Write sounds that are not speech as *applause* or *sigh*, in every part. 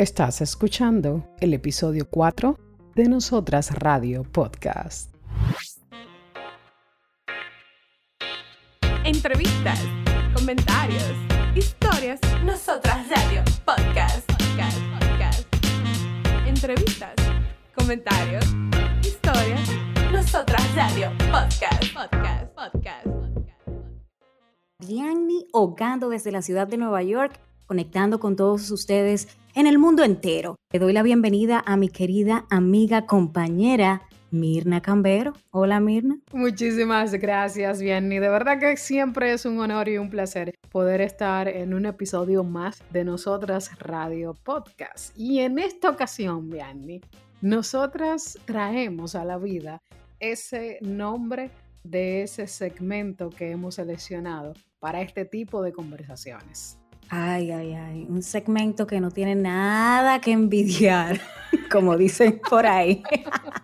Estás escuchando el episodio 4 de Nosotras Radio Podcast. Entrevistas, comentarios, historias. Nosotras Radio Podcast. Podcast, podcast. Entrevistas, comentarios, historias. Nosotras Radio Podcast. Podcast, podcast. Diani Ogando desde la ciudad de Nueva York, conectando con todos ustedes en el mundo entero. Le doy la bienvenida a mi querida amiga, compañera Mirna Cambero. Hola Mirna. Muchísimas gracias, Vianney. De verdad que siempre es un honor y un placer poder estar en un episodio más de Nosotras Radio Podcast. Y en esta ocasión, Vianney, nosotras traemos a la vida ese nombre de ese segmento que hemos seleccionado para este tipo de conversaciones. Ay, ay, ay, un segmento que no tiene nada que envidiar, *laughs* como dicen por ahí.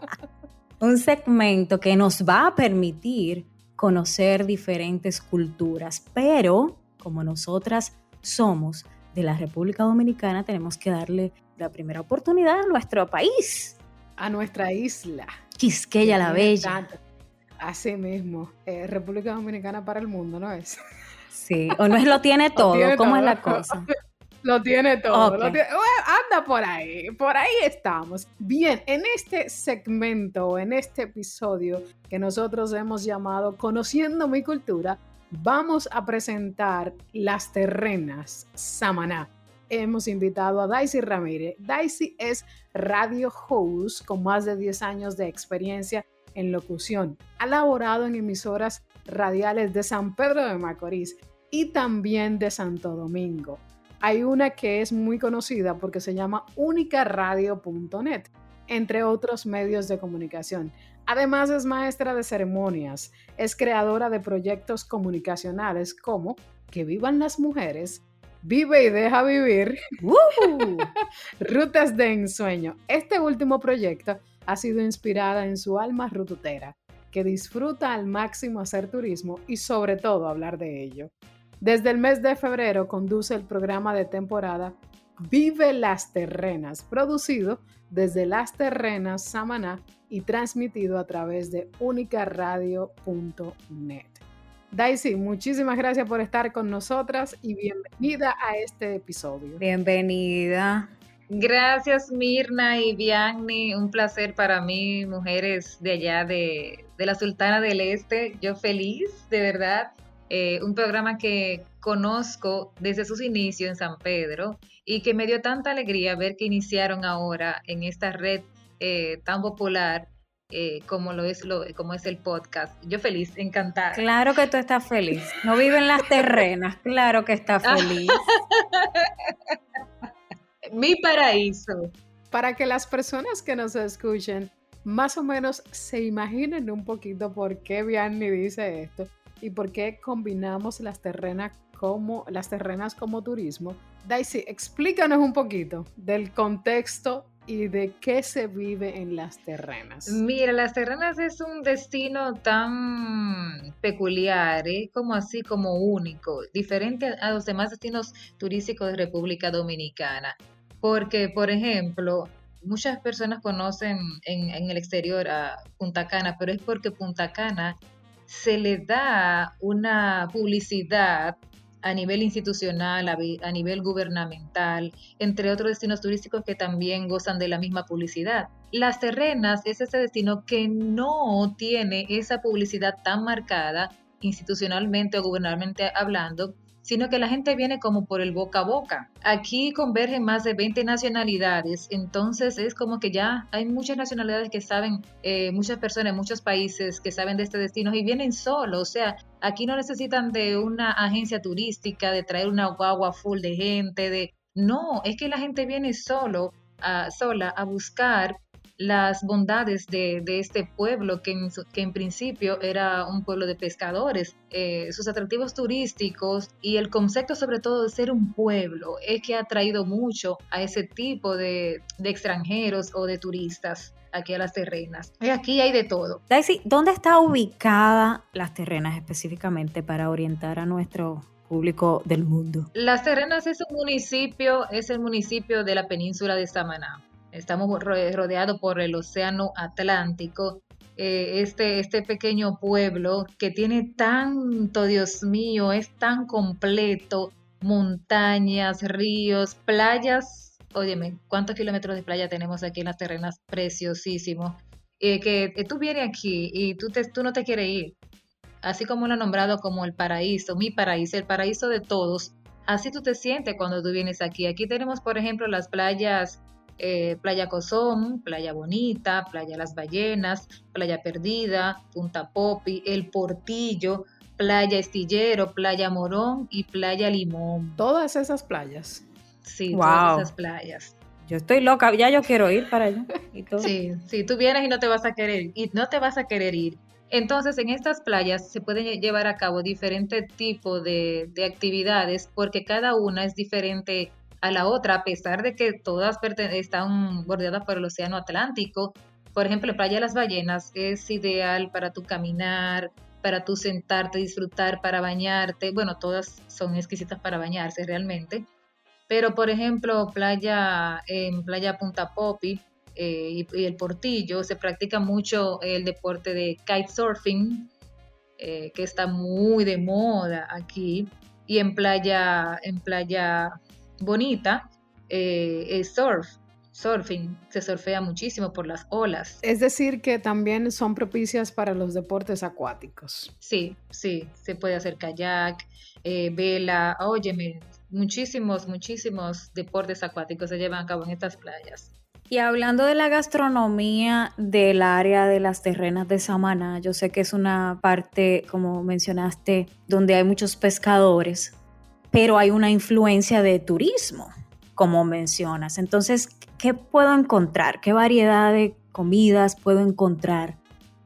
*laughs* un segmento que nos va a permitir conocer diferentes culturas, pero como nosotras somos de la República Dominicana, tenemos que darle la primera oportunidad a nuestro país. A nuestra isla. Quisqueya la Bella. Así mismo, eh, República Dominicana para el mundo, ¿no es? *laughs* Sí, o no es lo tiene *laughs* todo, ¿cómo es la cosa? *laughs* Lo tiene todo. anda por ahí, por ahí estamos. Bien, en este segmento, en este episodio que nosotros hemos llamado Conociendo mi cultura, vamos a presentar las terrenas Samaná. Hemos invitado a Daisy Ramírez. Daisy es radio host con más de 10 años de experiencia en locución. Ha laborado en emisoras radiales de San Pedro de Macorís y también de Santo Domingo. Hay una que es muy conocida porque se llama unicaradio.net, entre otros medios de comunicación. Además es maestra de ceremonias, es creadora de proyectos comunicacionales como Que vivan las mujeres, Vive y deja vivir, *laughs* Rutas de ensueño. Este último proyecto ha sido inspirada en su alma rututera, que disfruta al máximo hacer turismo y sobre todo hablar de ello. Desde el mes de febrero conduce el programa de temporada Vive las Terrenas, producido desde Las Terrenas, Samaná y transmitido a través de unicaradio.net. Daisy, muchísimas gracias por estar con nosotras y bienvenida a este episodio. Bienvenida. Gracias Mirna y Bianni, un placer para mí, mujeres de allá de, de la Sultana del Este, yo feliz, de verdad, eh, un programa que conozco desde sus inicios en San Pedro y que me dio tanta alegría ver que iniciaron ahora en esta red eh, tan popular eh, como lo es lo como es el podcast. Yo feliz, encantada. Claro que tú estás feliz. No vive en las terrenas, claro que estás *laughs* feliz. Mi paraíso. Para que las personas que nos escuchen más o menos se imaginen un poquito por qué Vianney dice esto y por qué combinamos las terrenas como, las terrenas como turismo. Daisy, explícanos un poquito del contexto y de qué se vive en las terrenas. Mira, las terrenas es un destino tan peculiar, ¿eh? como así, como único, diferente a los demás destinos turísticos de República Dominicana. Porque, por ejemplo, muchas personas conocen en, el exterior a Punta Cana, pero es porque Punta Cana se le da una publicidad a nivel institucional, a, nivel gubernamental, entre otros destinos turísticos que también gozan de la misma publicidad. Las terrenas es ese destino que no tiene esa publicidad tan marcada institucionalmente o gubernamentalmente hablando, sino que la gente viene como por el boca a boca. Aquí convergen más de 20 nacionalidades, entonces es como que ya hay muchas nacionalidades que saben, eh, muchas personas, muchos países que saben de este destino y vienen solos, o sea, aquí no necesitan de una agencia turística, de traer una guagua full de gente, de... No, es que la gente viene solo, a, sola a buscar las bondades de, este pueblo, que en, que en, principio era un pueblo de pescadores, eh, sus atractivos turísticos y el concepto sobre todo de ser un pueblo es que ha traído mucho a ese tipo de, extranjeros o de turistas aquí a las terrenas. Y aquí hay de todo. Daisy, ¿dónde está ubicada las terrenas específicamente para orientar a nuestro público del mundo. Las Terrenas es un municipio, es el municipio de la península de Samaná. Estamos rodeados por el Océano Atlántico. Eh, este, este pequeño pueblo que tiene tanto, Dios mío, es tan completo, montañas, ríos, playas. Óyeme, ¿cuántos kilómetros de playa tenemos aquí en las terrenas? Preciosísimo. Eh, que, tú vienes aquí y tú, te, tú no te quieres ir. Así como lo han nombrado como el paraíso, mi paraíso, el paraíso de todos. Así tú te sientes cuando tú vienes aquí. Aquí tenemos, por ejemplo, las playas eh, Playa Cozón, Playa Bonita, Playa Las Ballenas, Playa Perdida, Punta Popi, El Portillo, Playa Estillero, Playa Morón y Playa Limón. Todas esas playas. Sí, todas esas playas. Yo estoy loca, ya yo quiero ir para allá. Sí, sí, tú vienes y no te vas a querer y no te vas a querer ir. Entonces, en estas playas se pueden llevar a cabo diferentes tipos de, de actividades porque cada una es diferente a la otra, a pesar de que todas están bordeadas por el Océano Atlántico. Por ejemplo, Playa de las Ballenas es ideal para tu caminar, para tu sentarte, disfrutar, para bañarte. Bueno, todas son exquisitas para bañarse realmente. Pero, por ejemplo, playa en Playa Punta Popi eh, y, el Portillo se practica mucho el deporte de kitesurfing, eh, que está muy de moda aquí. Y en Playa, en playa bonita eh, es surf, surfing, se surfea muchísimo por las olas. Es decir, que también son propicias para los deportes acuáticos. Sí, sí, se puede hacer kayak, eh, vela, óyeme, muchísimos, muchísimos deportes acuáticos se llevan a cabo en estas playas. Y hablando de la gastronomía del área de las terrenas de Samaná, yo sé que es una parte, como mencionaste, donde hay muchos pescadores pero hay una influencia de turismo, como mencionas. Entonces, ¿qué puedo encontrar? ¿Qué variedad de comidas puedo encontrar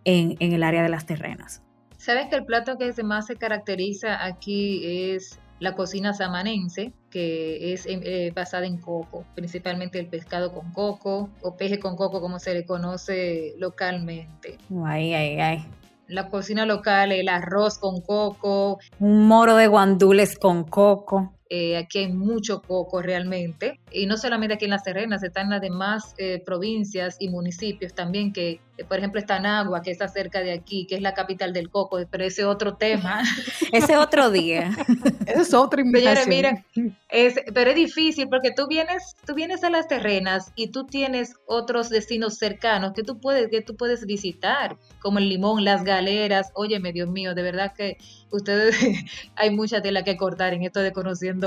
en, el área de las terrenas? Sabes que el plato que más se caracteriza aquí es la cocina samanense, que es eh, basada en coco, principalmente el pescado con coco o peje con coco, como se le conoce localmente. Ay, ay, ay la cocina local, el arroz con coco. Un moro de guandules con coco. Eh, aquí hay mucho coco realmente, y no solamente aquí en las terrenas, están en las demás eh, provincias y municipios también, que por ejemplo está Nagua, que está cerca de aquí, que es la capital del coco, pero ese otro tema. *laughs* ese otro día. *laughs* Ese es otra invitación. Señores, miren, es, pero es difícil porque tú vienes, tú vienes a las terrenas y tú tienes otros destinos cercanos que tú puedes, que tú puedes visitar, como el Limón, las Galeras, óyeme, Dios mío, de verdad que ustedes, *laughs* hay mucha tela que cortar en esto de conociendo,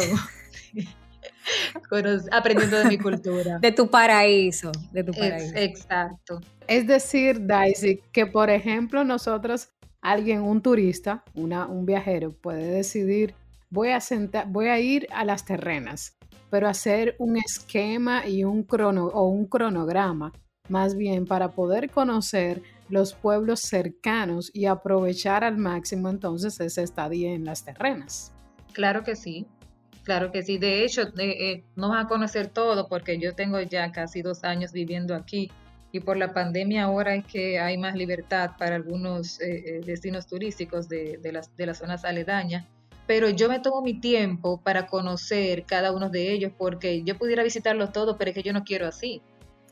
aprendiendo de mi cultura. De tu paraíso, de tu paraíso. exacto. Es decir, Daisy, que por ejemplo nosotros, alguien, un turista, una, un viajero, puede decidir, voy a, sentar, voy a ir a las terrenas, pero hacer un esquema y un crono, o un cronograma, más bien para poder conocer los pueblos cercanos y aprovechar al máximo entonces ese estadía en las terrenas. Claro que sí, claro que sí. De hecho, eh, no vas a conocer todo porque yo tengo ya casi dos años viviendo aquí y por la pandemia ahora es que hay más libertad para algunos eh, eh, destinos turísticos de, las, de las zonas aledañas. Pero yo me tomo mi tiempo para conocer cada uno de ellos porque yo pudiera visitarlos todos, pero es que yo no quiero así.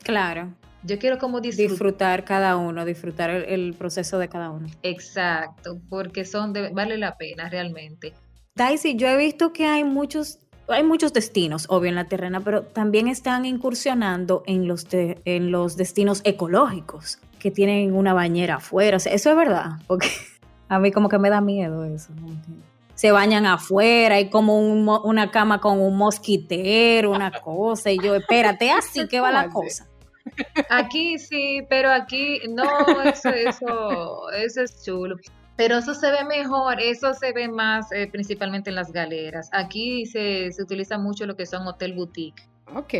Claro. Yo quiero como disfrutar cada uno, disfrutar el, proceso de cada uno. Exacto, porque son de, vale la pena realmente. Daisy, yo he visto que hay muchos hay muchos destinos, obvio, en la terrena, pero también están incursionando en los, en los destinos ecológicos, que tienen una bañera afuera. eso es verdad, porque *laughs* a mí como que me da miedo eso. Se bañan afuera, hay como una cama con un mosquitero, una cosa, y yo, espérate, *laughs* así que va la cosa. Aquí sí, pero aquí no, eso, eso, eso es chulo. Pero eso se ve mejor, eso se ve más eh, principalmente en las galeras. Aquí se, se, utiliza mucho lo que son hotel boutique. Ok.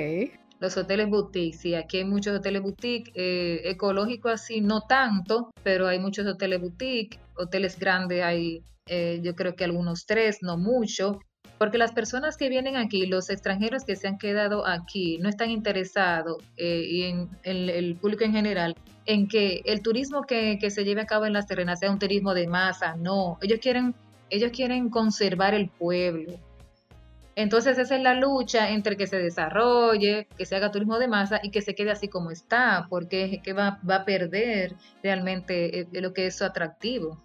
Los hoteles boutique, sí, aquí hay muchos hoteles boutique, eh, ecológico así, no tanto, pero hay muchos hoteles boutique, hoteles grandes hay, eh, yo creo que algunos tres, no mucho, porque las personas que vienen aquí, los extranjeros que se han quedado aquí, no están interesados, eh, y en, el público en general, en que el turismo que, se lleve a cabo en las terrenas sea un turismo de masa, no. Ellos quieren ellos quieren conservar el pueblo. Entonces esa es la lucha entre que se desarrolle, que se haga turismo de masa y que se quede así como está, porque es que va, va a perder realmente eh, lo que es su atractivo.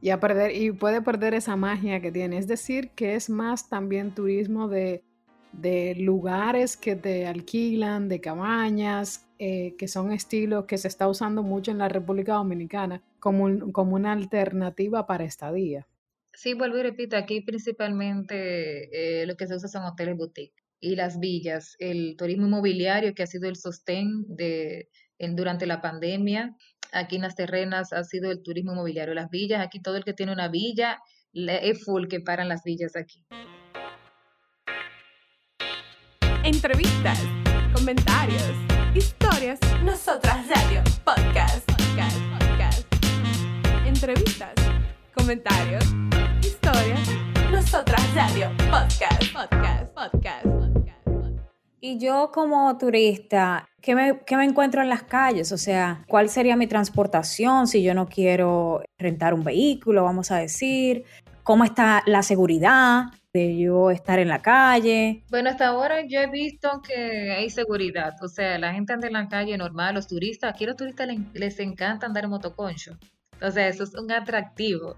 Y, a perder, y puede perder esa magia que tiene. Es decir, que es más también turismo de, de lugares que te alquilan, de cabañas, eh, que son estilos que se está usando mucho en la República Dominicana como, como una alternativa para estadía. Sí, vuelvo y repito, aquí principalmente eh, lo que se usa son hoteles boutique y las villas, el turismo inmobiliario que ha sido el sostén de, durante la pandemia. Aquí en las terrenas ha sido el turismo inmobiliario, las villas, aquí todo el que tiene una villa es full que paran las villas aquí. Entrevistas, comentarios, historias, nosotras radio, podcast, podcast, podcast. Entrevistas, comentarios nosotras Radio Podcast, podcast, podcast, podcast. Y yo como turista, ¿qué me, ¿qué me encuentro en las calles? O sea, ¿cuál sería mi transportación si yo no quiero rentar un vehículo, vamos a decir? ¿Cómo está la seguridad? de yo estar en la calle. Bueno, hasta ahora yo he visto que hay seguridad, o sea, la gente anda en la calle normal, los turistas, aquí los turistas les, les encanta andar en motoconcho, o sea, eso es un atractivo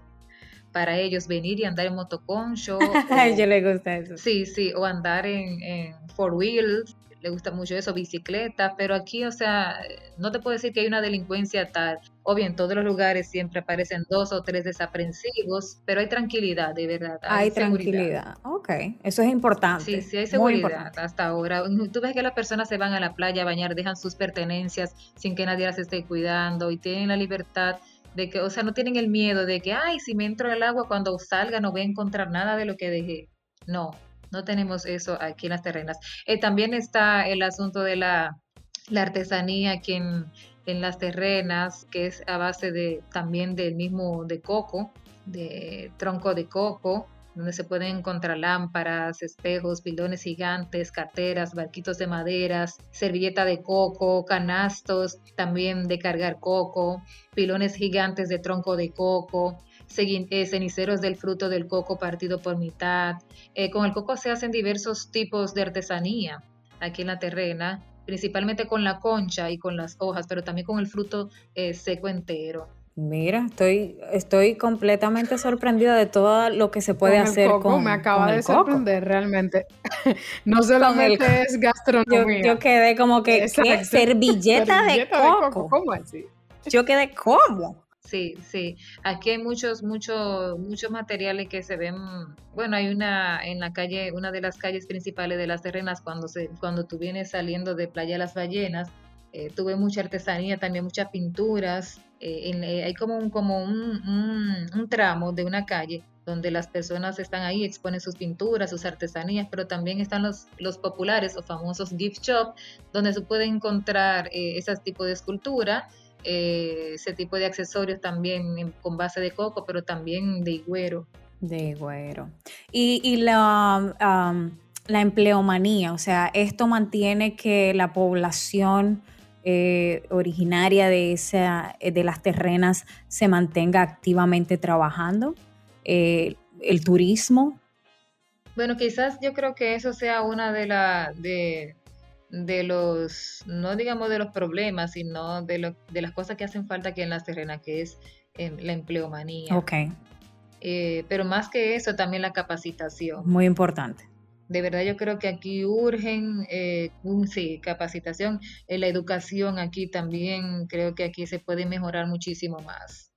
para ellos venir y andar en motoconcho. *laughs* A ella le gusta eso. Sí, sí, o andar en, four wheels, le gusta mucho eso, bicicleta, pero aquí, o sea, no te puedo decir que hay una delincuencia tal. Obvio, en todos los lugares siempre aparecen dos o tres desaprensivos, pero hay tranquilidad, de verdad. Hay, tranquilidad, ok, eso es importante. Sí, sí hay seguridad hasta ahora. Tú ves que las personas se van a la playa a bañar, dejan sus pertenencias sin que nadie las esté cuidando y tienen la libertad de que, o sea, no tienen el miedo de que, ay, si me entro al agua cuando salga no voy a encontrar nada de lo que dejé. No, no tenemos eso aquí en las terrenas. Eh, también está el asunto de la, artesanía aquí en, en, las terrenas, que es a base de también del mismo de coco, de tronco de coco, donde se pueden encontrar lámparas, espejos, pilones gigantes, carteras, barquitos de maderas, servilleta de coco, canastos también de cargar coco, pilones gigantes de tronco de coco, eh, ceniceros del fruto del coco partido por mitad. Eh, con el coco se hacen diversos tipos de artesanía aquí en la terrena, principalmente con la concha y con las hojas, pero también con el fruto eh, seco entero. Mira, estoy, estoy completamente sorprendida de todo lo que se puede hacer con Me acaba de sorprender realmente. *laughs* no solamente es gastronomía. Yo, quedé como que, ¿qué? Servilleta, de, coco. ¿Cómo así? Yo quedé, ¿cómo? Sí, sí. Aquí hay muchos, muchos, muchos materiales que se ven. Bueno, hay una en la calle, una de las calles principales de las terrenas, cuando se, cuando tú vienes saliendo de Playa Las Ballenas, eh, tuve mucha artesanía, también muchas pinturas. Eh, eh, hay como, un, como un, tramo de una calle donde las personas están ahí, exponen sus pinturas, sus artesanías, pero también están los, los populares o famosos gift shop, donde se puede encontrar ese tipo de escultura, ese tipo de accesorios también con base de coco, pero también de higüero. De higüero. Y, y la, la empleomanía, o sea, esto mantiene que la población eh, originaria de, esa, eh, de las terrenas se mantenga activamente trabajando, eh, el turismo. Bueno, quizás yo creo que eso sea una de, la, de, de los, no digamos de los problemas, sino de, lo, de las cosas que hacen falta aquí en las terrenas, que es la empleomanía. Ok. pero más que eso, también la capacitación. Muy importante de verdad yo creo que aquí urgen, eh, sí, capacitación, en la educación aquí también creo que aquí se puede mejorar muchísimo más.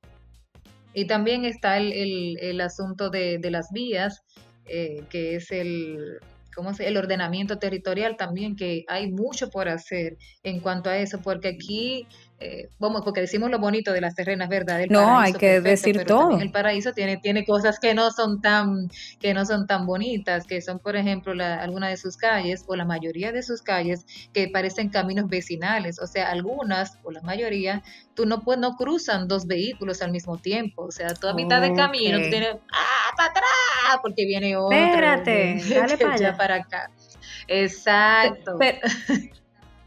Y también está el, el, asunto de, de, las vías, eh, que es el, ¿cómo el ordenamiento territorial también, que hay mucho por hacer en cuanto a eso, porque aquí eh, vamos, porque decimos lo bonito de las terrenas, ¿verdad? no, hay que decir todo. El paraíso tiene, tiene cosas que no son tan, que no son tan bonitas, que son, por ejemplo, algunas de sus calles, o la mayoría de sus calles, que parecen caminos vecinales. O sea, algunas, o la mayoría, tú no puedes, no cruzan dos vehículos al mismo tiempo. O sea, toda mitad de camino tú tienes, ¡ah, para atrás! Porque viene otro. Espérate, dale *laughs* para allá. para acá. Exacto.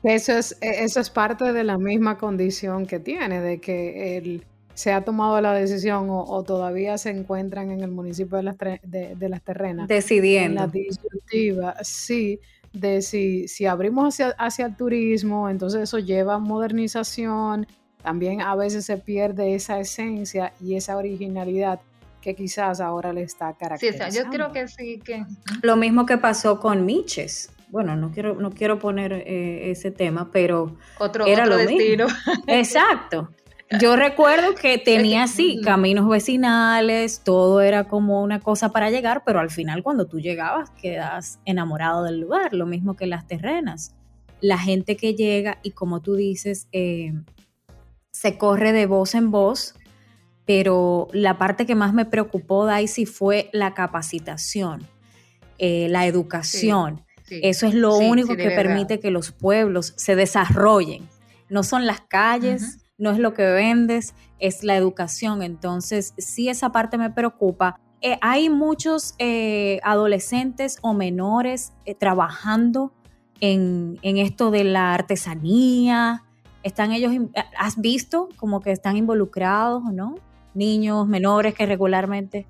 Eso es, e, eso es parte de la misma condición que tiene, de que el, se ha tomado la decisión o, todavía se encuentran en el municipio de las, de, las Terrenas. Decidiendo. En la disyuntiva, sí, de si, si abrimos hacia, hacia el turismo, entonces eso lleva a modernización, también a veces se pierde esa esencia y esa originalidad que quizás ahora le está caracterizando. Sí, yo creo que sí que... Lo mismo que pasó con Miches. Bueno, no quiero, no quiero poner eh, ese tema, pero otro, era lo destino. *laughs* Exacto. Yo recuerdo que tenía así caminos vecinales, todo era como una cosa para llegar, pero al final cuando tú llegabas quedas enamorado del lugar, lo mismo que las terrenas. La gente que llega y como tú dices, eh, se corre de voz en voz, pero la parte que más me preocupó, Daisy, fue la capacitación, eh, la educación. Eso es lo único que permite que los pueblos se desarrollen. No son las calles, no es lo que vendes, es la educación. Entonces, sí, esa parte me preocupa. Eh, hay muchos eh, adolescentes o menores trabajando en, en, esto de la artesanía, ¿Están ellos, has visto como que están involucrados no? Niños, menores que regularmente.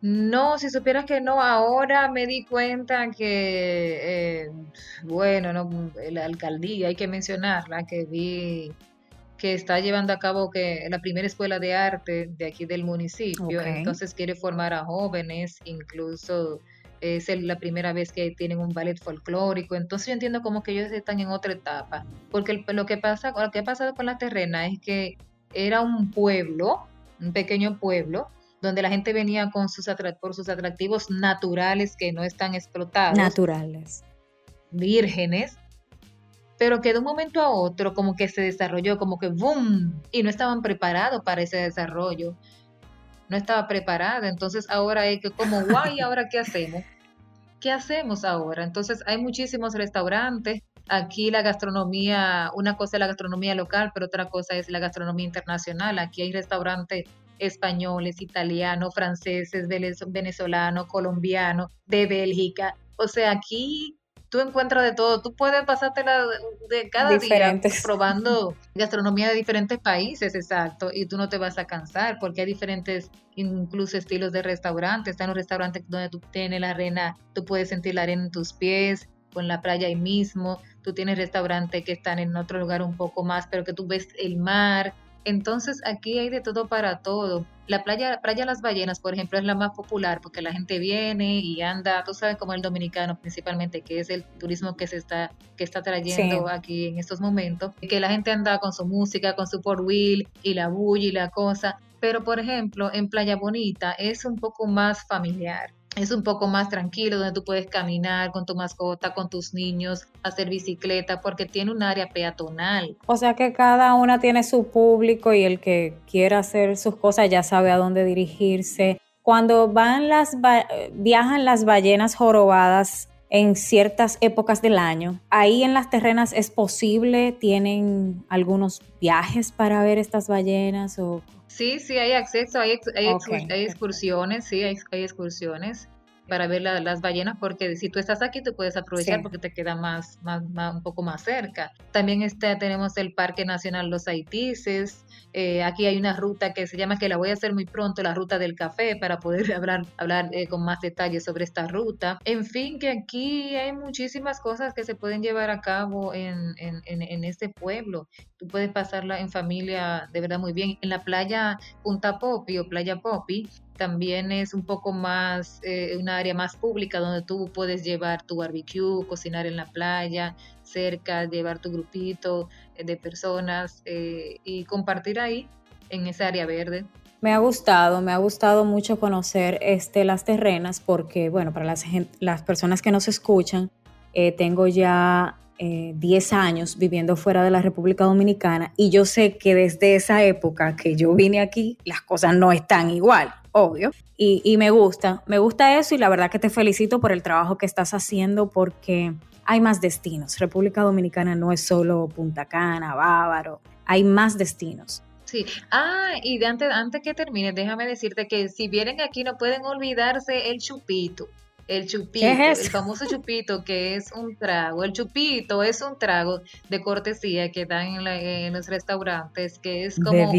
No, si supieras que no, ahora me di cuenta que, eh, bueno, no, la alcaldía, hay que mencionarla, que vi que está llevando a cabo que la primera escuela de arte de aquí del municipio, entonces quiere formar a jóvenes, incluso es la primera vez que tienen un ballet folclórico, entonces yo entiendo como que ellos están en otra etapa, porque lo que pasa, lo que ha pasado con la terrena es que era un pueblo, un pequeño pueblo, donde la gente venía con sus por sus atractivos naturales que no están explotados. Naturales. Vírgenes. Pero que de un momento a otro como que se desarrolló, como que boom, y no estaban preparados para ese desarrollo no estaba preparada. Entonces ahora hay que como, guay, ¿ahora qué hacemos? ¿Qué hacemos ahora? Entonces hay muchísimos restaurantes. Aquí la gastronomía, una cosa es la gastronomía local, pero otra cosa es la gastronomía internacional. Aquí hay restaurantes españoles, italianos, franceses, venezolanos, colombianos, de Bélgica. O sea, aquí tú encuentras de todo. Tú puedes pasártela de cada día *laughs* probando gastronomía de diferentes países, exacto, y tú no te vas a cansar porque hay diferentes, incluso estilos de restaurantes. Están los restaurantes donde tú tienes la arena, tú puedes sentir la arena en tus pies, o en la playa ahí mismo. Tú tienes restaurantes que están en otro lugar un poco más, pero que tú ves el mar. Entonces aquí hay de todo para todo. La playa, playa Las Ballenas, por ejemplo, es la más popular porque la gente viene y anda, tú sabes como el dominicano principalmente, que es el turismo que se está, que está trayendo aquí en estos momentos, que la gente anda con su música, con su four wheel y la bulla y la cosa. Pero, por ejemplo, en Playa Bonita es un poco más familiar es un poco más tranquilo, donde tú puedes caminar con tu mascota, con tus niños, hacer bicicleta, porque tiene un área peatonal. O sea que cada una tiene su público y el que quiera hacer sus cosas ya sabe a dónde dirigirse. Cuando van las viajan las ballenas jorobadas en ciertas épocas del año, ahí en las terrenas es posible, tienen algunos viajes para ver estas ballenas o Sí, sí, hay acceso, hay, hay, excursiones, sí, hay, excursiones para ver las ballenas, porque si tú estás aquí, te puedes aprovechar porque te queda más, más, un poco más cerca. También está, tenemos el Parque Nacional Los Haitises, eh, aquí hay una ruta que se llama, que la voy a hacer muy pronto, la ruta del café, para poder *laughs* hablar, hablar eh, con más detalles sobre esta ruta. En fin, que aquí hay muchísimas cosas que se pueden llevar a cabo en, en, en, este pueblo. Tú puedes pasarla en familia de verdad muy bien. En la playa Punta Popi o Playa Popi, también es un poco más, eh, una área más pública donde tú puedes llevar tu barbecue, cocinar en la playa, cerca, llevar tu grupito eh, de personas eh, y compartir ahí en esa área verde. Me ha gustado, me ha gustado mucho conocer este, las terrenas porque, bueno, para las, las personas que nos escuchan, eh, tengo ya 10 años viviendo fuera de la República Dominicana y yo sé que desde esa época que yo vine aquí, las cosas no están igual, obvio. Y, y me gusta, me gusta eso y la verdad que te felicito por el trabajo que estás haciendo porque hay más destinos. República Dominicana no es solo Punta Cana, Bávaro, hay más destinos. Sí, ah, y de antes, antes que termine, déjame decirte que si vienen aquí no pueden olvidarse el chupito. El chupito, el famoso chupito que es un trago. El chupito es un trago de cortesía que dan en, los restaurantes, que es como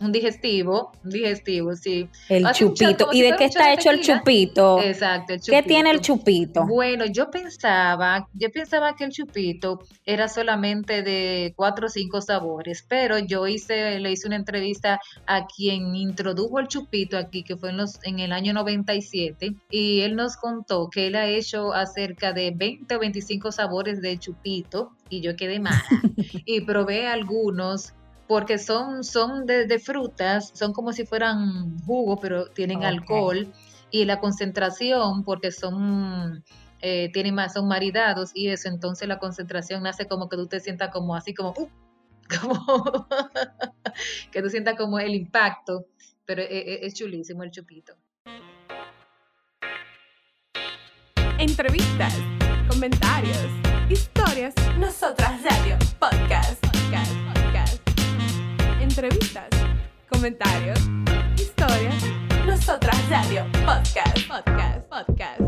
un digestivo, un digestivo, sí. El Hace chupito. ¿Y de qué está hecho el chupito? Exacto, el ¿Qué tiene el chupito. chupito? Bueno, yo pensaba, yo pensaba que el chupito era solamente de cuatro o cinco sabores, pero yo hice, le hice una entrevista a quien introdujo el chupito aquí, que fue en los, en el año 97, y él nos contó que él ha hecho acerca de 20 o 25 sabores de chupito, y yo quedé mala. *laughs* y probé algunos porque son, son de, de frutas, son como si fueran jugo, pero tienen alcohol y la concentración, porque son, eh, tienen más, son maridados y eso, entonces la concentración hace como que tú te sientas como así, como, uh, *laughs* como que tú sientas como el impacto, pero es, es- es chulísimo el chupito. Entrevistas, comentarios, historias. Nosotras Radio. Podcast. Entrevistas, comentarios, historias. Nosotras Radio Podcast. Podcast. Podcast.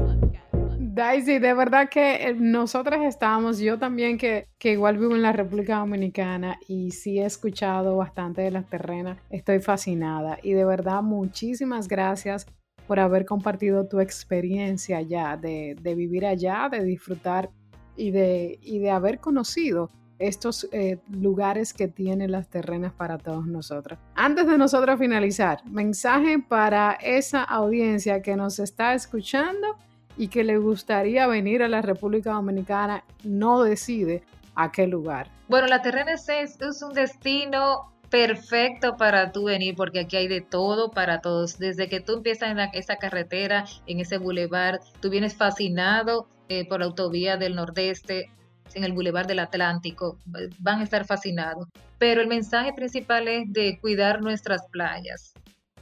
Daisy, de verdad que eh, nosotras estábamos, yo también que, que igual vivo en la República Dominicana y sí he escuchado bastante de las terrenas, estoy fascinada y de verdad muchísimas gracias por haber compartido tu experiencia allá, de, de vivir allá, de disfrutar y de, y de haber conocido estos eh, lugares que tienen las terrenas para todos nosotros. Antes de nosotros finalizar, mensaje para esa audiencia que nos está escuchando y que le gustaría venir a la República Dominicana, no decide a qué lugar. Bueno, la Terrena es, un destino perfecto para tú venir porque aquí hay de todo para todos. Desde que tú empiezas en esa carretera, en ese bulevar, tú vienes fascinado eh, por la autovía del Nordeste, en el bulevar del Atlántico, eh, van a estar fascinados. Pero el mensaje principal es de cuidar nuestras playas.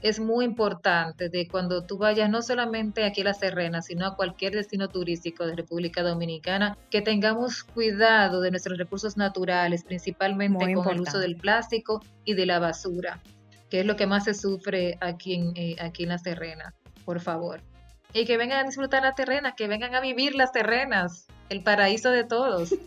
Es muy importante de cuando tú vayas no solamente aquí a las terrenas, sino a cualquier destino turístico de República Dominicana, que tengamos cuidado de nuestros recursos naturales, principalmente Muy con el uso del plástico y de la basura, que es lo que más se sufre aquí en, eh, aquí en las terrenas, por favor. Y que vengan a disfrutar las terrenas, que vengan a vivir las terrenas, el paraíso de todos. *laughs*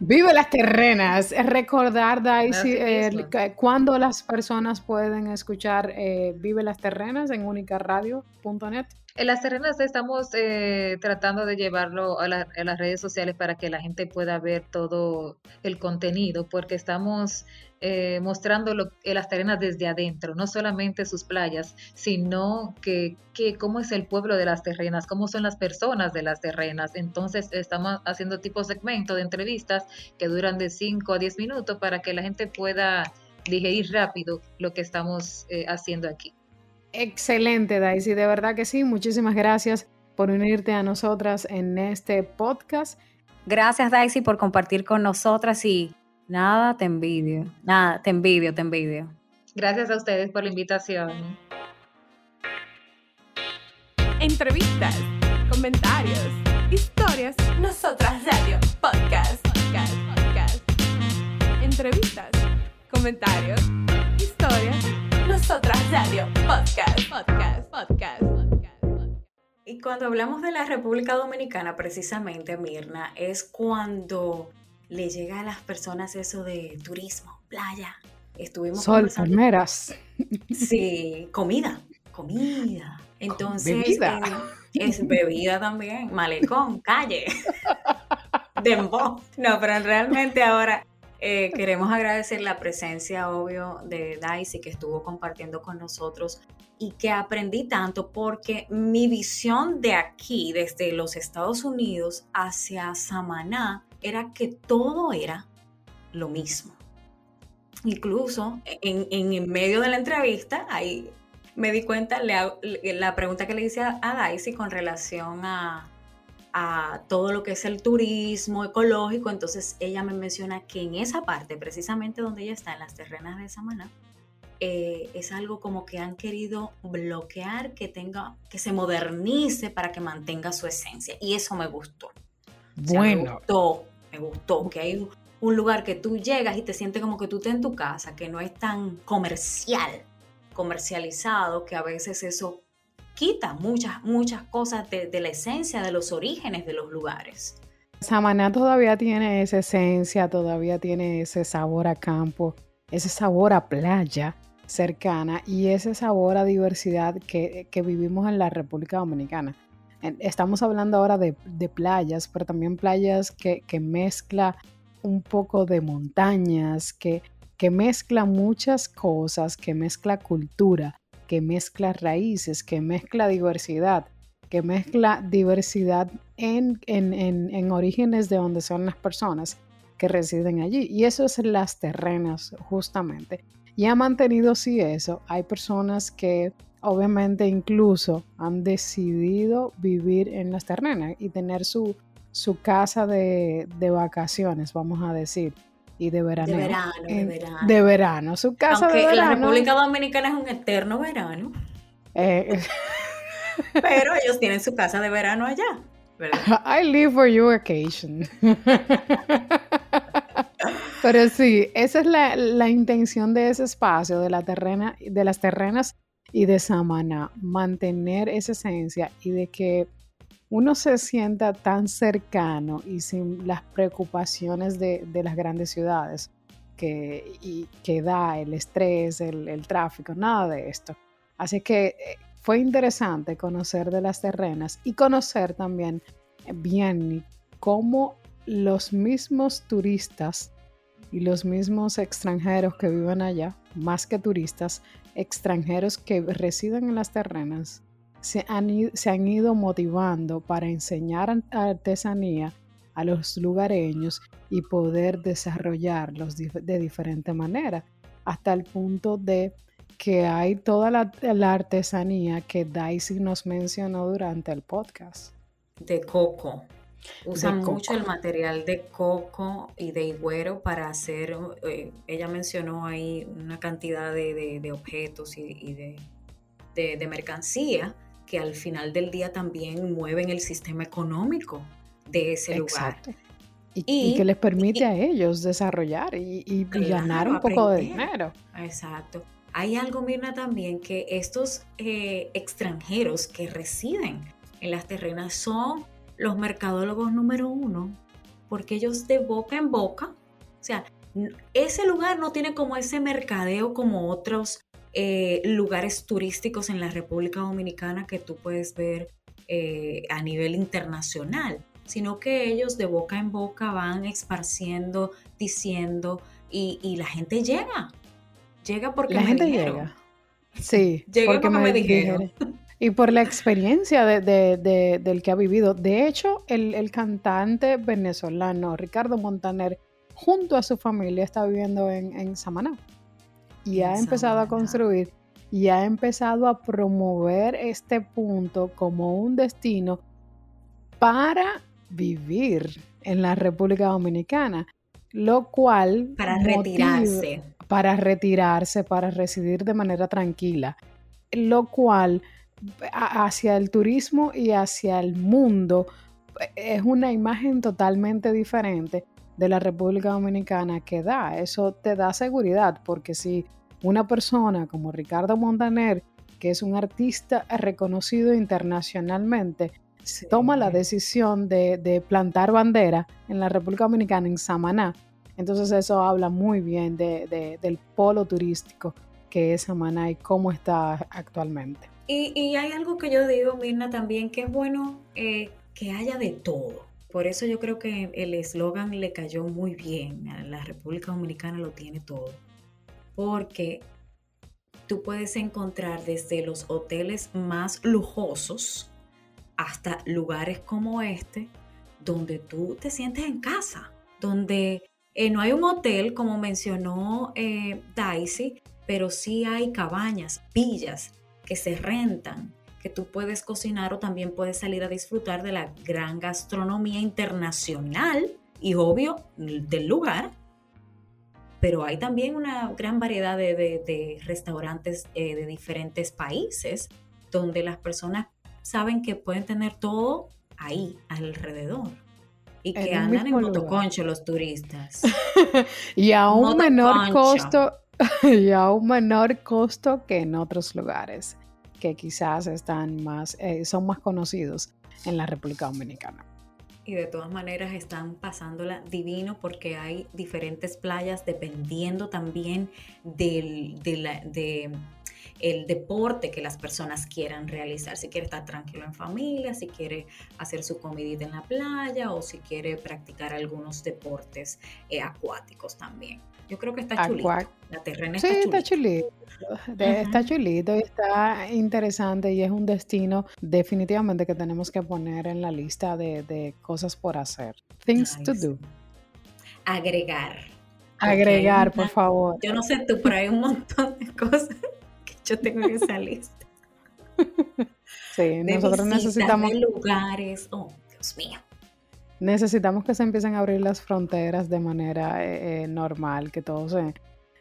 Vive las terrenas. Recordar, Daisy, eh, cuándo las personas pueden escuchar eh, Vive las terrenas en unicaradio.net. En las terrenas estamos eh, tratando de llevarlo a, la- las redes sociales para que la gente pueda ver todo el contenido, porque estamos eh, mostrando eh, las terrenas desde adentro, no solamente sus playas, sino que, que cómo es el pueblo de las terrenas, cómo son las personas de las terrenas. Entonces estamos haciendo tipo segmento de entrevistas que duran de 5 a 10 minutos para que la gente pueda digerir rápido lo que estamos eh, haciendo aquí. Excelente, Daisy. De verdad que sí. Muchísimas gracias por unirte a nosotras en este podcast. Gracias, Daisy, por compartir con nosotras y nada, te envidio. Nada, te envidio, te envidio. Gracias a ustedes por la invitación. Entrevistas, comentarios, historias. Nosotras Radio Podcast. Podcast. Podcast. Entrevistas, comentarios, historias. Nosotras Radio Podcast. Podcast. Podcast. Podcast. Y cuando hablamos de la República Dominicana, precisamente, Mirna, es cuando le llega a las personas eso de turismo, playa. Estuvimos Sol, palmeras. Sí, comida, comida. Entonces, bebida. eh, es bebida también, malecón, calle, *laughs* dembow. No, pero realmente ahora eh, queremos agradecer la presencia, obvio, de Daisy que estuvo compartiendo con nosotros y que aprendí tanto porque mi visión de aquí, desde los Estados Unidos hacia Samaná, era que todo era lo mismo. Incluso en, en el medio de la entrevista, ahí me di cuenta, le- la pregunta que le hice a, a Daisy con relación a, a todo lo que es el turismo ecológico, entonces ella me menciona que en esa parte, precisamente donde ella está, en las terrenas de Samaná, eh, es algo como que han querido bloquear que tenga, que se modernice para que mantenga su esencia. Y eso me gustó. O sea, me Bueno, gustó, me gustó que hay un, un lugar que tú llegas y te sientes como que tú estás en tu casa, que no es tan comercial, comercializado, que a veces eso quita muchas, muchas cosas de, de la esencia, de los orígenes de los lugares. Samaná todavía tiene esa esencia, todavía tiene ese sabor a campo ese sabor a playa cercana y ese sabor a diversidad que, vivimos en la República Dominicana. Estamos hablando ahora de, playas, pero también playas que, que, mezcla un poco de montañas, que, que mezcla muchas cosas, que mezcla cultura, que mezcla raíces, que mezcla diversidad, que mezcla diversidad en, en, en orígenes de donde son las personas que residen allí. Y eso es las terrenas, justamente. Y ha mantenido sí eso. Hay personas que obviamente incluso han decidido vivir en las terrenas y tener su, su casa de, vacaciones, vamos a decir. Y de verano. De verano, de verano. De verano, su casa de verano. la República Dominicana es un eterno verano. Eh, *laughs* pero ellos tienen su casa de verano allá. *laughs* I live for your occasion. *laughs* Pero sí, esa es la, intención de ese espacio, de, la terrena, de las terrenas y de Samana, mantener esa esencia y de que uno se sienta tan cercano y sin las preocupaciones de, las grandes ciudades que, da el estrés, el, el tráfico, nada de esto. Así que eh, fue interesante conocer de las terrenas y conocer también bien cómo los mismos turistas y los mismos extranjeros que viven allá, más que turistas, extranjeros que residen en las terrenas, se han, se han ido motivando para enseñar artesanía a los lugareños y poder desarrollarlos de diferente manera, hasta el punto de que hay toda la, artesanía que Daisy nos mencionó durante el podcast. De coco. Usan mucho el material de coco y de higuero para hacer, eh, ella mencionó ahí una cantidad de, objetos y, de, mercancía que al final del día también mueven el sistema económico de ese lugar. Y, que les permite a ellos desarrollar y, ganar un poco de dinero. Exacto. Hay algo, Mirna, también que estos eh, extranjeros que residen en las terrenas son los mercadólogos número uno, porque ellos de boca en boca, o sea, ese lugar no tiene como ese mercadeo como otros eh, lugares turísticos en la República Dominicana que tú puedes ver eh, a nivel internacional, sino que ellos de boca en boca van esparciendo, diciendo, y, la gente llega, llega porque la gente llega. *laughs* Sí, porque, me, dijeron. y por la experiencia del que ha vivido. De hecho, el, cantante venezolano Ricardo Montaner, junto a su familia, está viviendo en, Samaná y ha empezado a construir y ha empezado a promover este punto como un destino para vivir en la República Dominicana, lo cual... Para retirarse. Para retirarse, para residir de manera tranquila, lo cual hacia el turismo y hacia el mundo es una imagen totalmente diferente de la República Dominicana que da. Eso te da seguridad, porque si una persona como Ricardo Montaner, que es un artista reconocido internacionalmente, toma la decisión de, plantar bandera en la República Dominicana, en Samaná, entonces eso habla muy bien del polo turístico que es Samaná y cómo está actualmente. Y, hay algo que yo digo, Mirna, también, que es bueno eh, que haya de todo. Por eso yo creo que el eslogan le cayó muy bien. La República Dominicana lo tiene todo. Porque tú puedes encontrar desde los hoteles más lujosos hasta lugares como este, donde tú te sientes en casa, donde eh, no hay un hotel, como mencionó eh, Daisy, pero sí hay cabañas, villas que se rentan, que tú puedes cocinar o también puedes salir a disfrutar de la gran gastronomía internacional y obvio del lugar. Pero hay también una gran variedad de, restaurantes eh, de diferentes países donde las personas saben que pueden tener todo ahí alrededor y que andan en motoconcho los turistas. *laughs* y a un menor costo *laughs* y a un menor costo que en otros lugares que quizás están más, eh, son más conocidos en la República Dominicana. Y de todas maneras están pasándola divino porque hay diferentes playas dependiendo también del, de la, de el deporte que las personas quieran realizar. Si quiere estar tranquilo en familia, si quiere hacer su comidita en la playa o si quiere practicar algunos deportes eh, acuáticos también. Yo creo que está chulito. La terrena está sí, chulito. está chulito. Está chulito y está interesante y es un destino definitivamente que tenemos que poner en la lista de, cosas por hacer. Things to do. Agregar. Agregar, por favor. Yo no sé tú, pero hay un montón de cosas yo tengo esa lista. *laughs* Sí, nosotros necesitamos lugares. Oh, Dios mío. Necesitamos que se empiecen a abrir las fronteras de manera eh, eh, normal, que todo se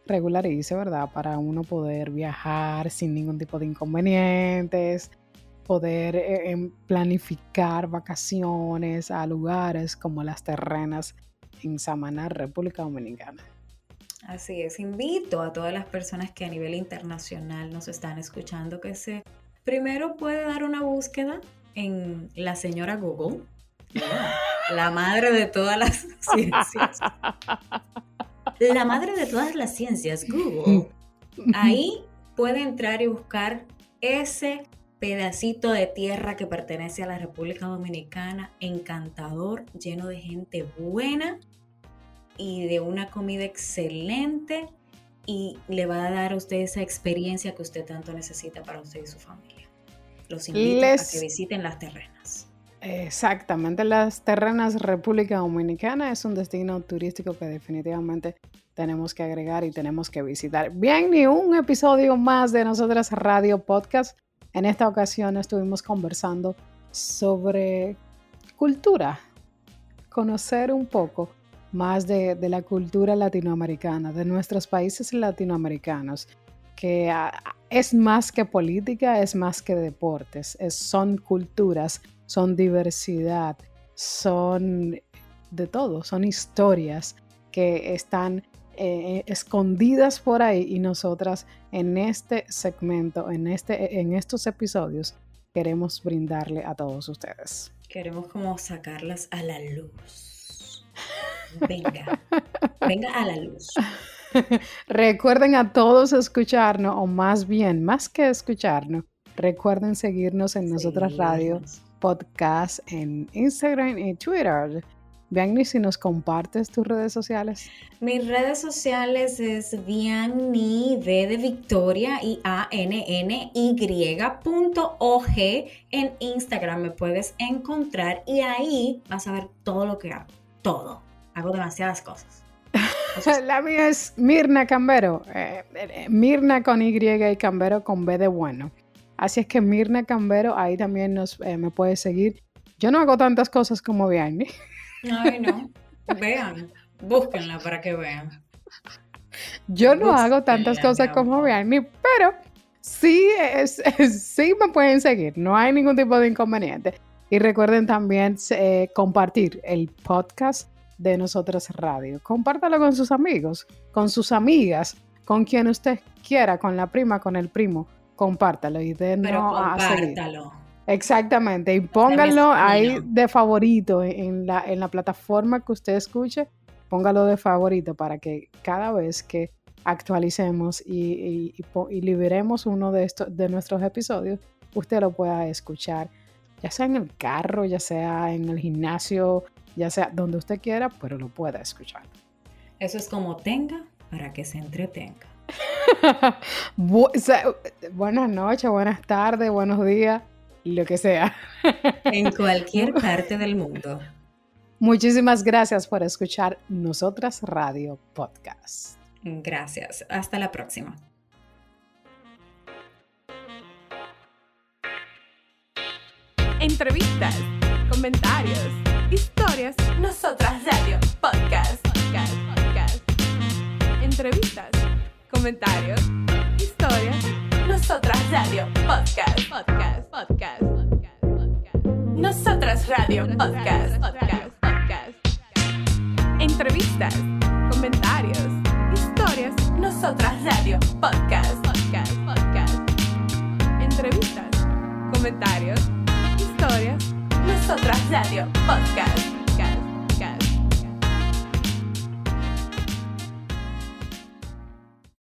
regularice, ¿verdad? Para uno poder viajar sin ningún tipo de inconvenientes, poder eh, em, planificar vacaciones a lugares como las terrenas en Samaná, República Dominicana. Así es, invito a todas las personas que a nivel internacional nos están escuchando que se primero puede dar una búsqueda en la señora Google, la madre de todas las *laughs* ciencias. La madre de todas las ciencias, Google. Ahí puede entrar y buscar ese pedacito de tierra que pertenece a la República Dominicana, encantador, lleno de gente buena y de una comida excelente y le va a dar a usted esa experiencia que usted tanto necesita para usted y su familia. Los invito a que visiten las terrenas. Exactamente, las terrenas República Dominicana es un destino turístico que definitivamente tenemos que agregar y tenemos que visitar. Bien, ni un episodio más de Nosotras Radio Podcast. En esta ocasión estuvimos conversando sobre cultura, conocer un poco más de, la cultura latinoamericana, de nuestros países latinoamericanos, que es más que política, es más que deportes, son culturas, son diversidad, son de todo, son historias que están eh, escondidas por ahí y nosotras en este segmento, en, este, en estos episodios, queremos brindarle a todos ustedes. Queremos como sacarlas a la luz. *laughs* Venga, venga a la luz. *laughs* Recuerden a todos escucharnos, o más bien, más que escucharnos, recuerden seguirnos en Nosotras Radio Podcast en Instagram y Twitter. Bianni, si nos compartes tus redes sociales. Mis redes sociales es Bianni V de Victoria y A N N Y punto O G en Instagram me puedes encontrar y ahí vas a ver todo lo que hago, todo hago demasiadas cosas. *laughs* la mía es Mirna Cambero, eh, eh, Mirna con Y y Cambero con B de bueno. Así es que Mirna Cambero, ahí también nos, eh, me puedes seguir. Yo no hago tantas cosas como Vianney. Ay, no. *laughs* Vean, búsquenla para que vean. Yo no hago tantas cosas como Vianney, pero sí, es, sí me pueden seguir. No hay ningún tipo de inconveniente. Y recuerden también compartir el podcast de Nosotras Radio. Compártalo con sus amigos, con sus amigas, con quien usted quiera, con la prima, con el primo. Compártalo y denos a seguir. Exactamente, y pónganlo ahí de favorito en la, en la plataforma que usted escuche, póngalo de favorito para que cada vez que actualicemos y, y, liberemos uno de, estos, de nuestros episodios, usted lo pueda escuchar, ya sea en el carro, ya sea en el gimnasio, ya sea donde usted quiera, pero lo pueda escuchar. Eso es como tenga para que se entretenga. Buenas noches, buenas tardes, buenos días, lo que sea. en *laughs* cualquier parte del mundo. Muchísimas gracias por escuchar Nosotras Radio Podcast. Gracias. Hasta la próxima. Entrevistas, comentarios Historias. Nosotras Radio. Podcast. Podcast. Podcast. Entrevistas. Comentarios. Historias. Nosotras Radio. Podcast. Podcast. Podcast. Podcast. Podcast. Nosotras Radio. Podcast. Podcast. Podcast. Entrevistas. Comentarios. Historias. Nosotras Radio. Podcast. Podcast. Podcast. Entrevistas. Comentarios. Historias. Nosotras Radio Podcast.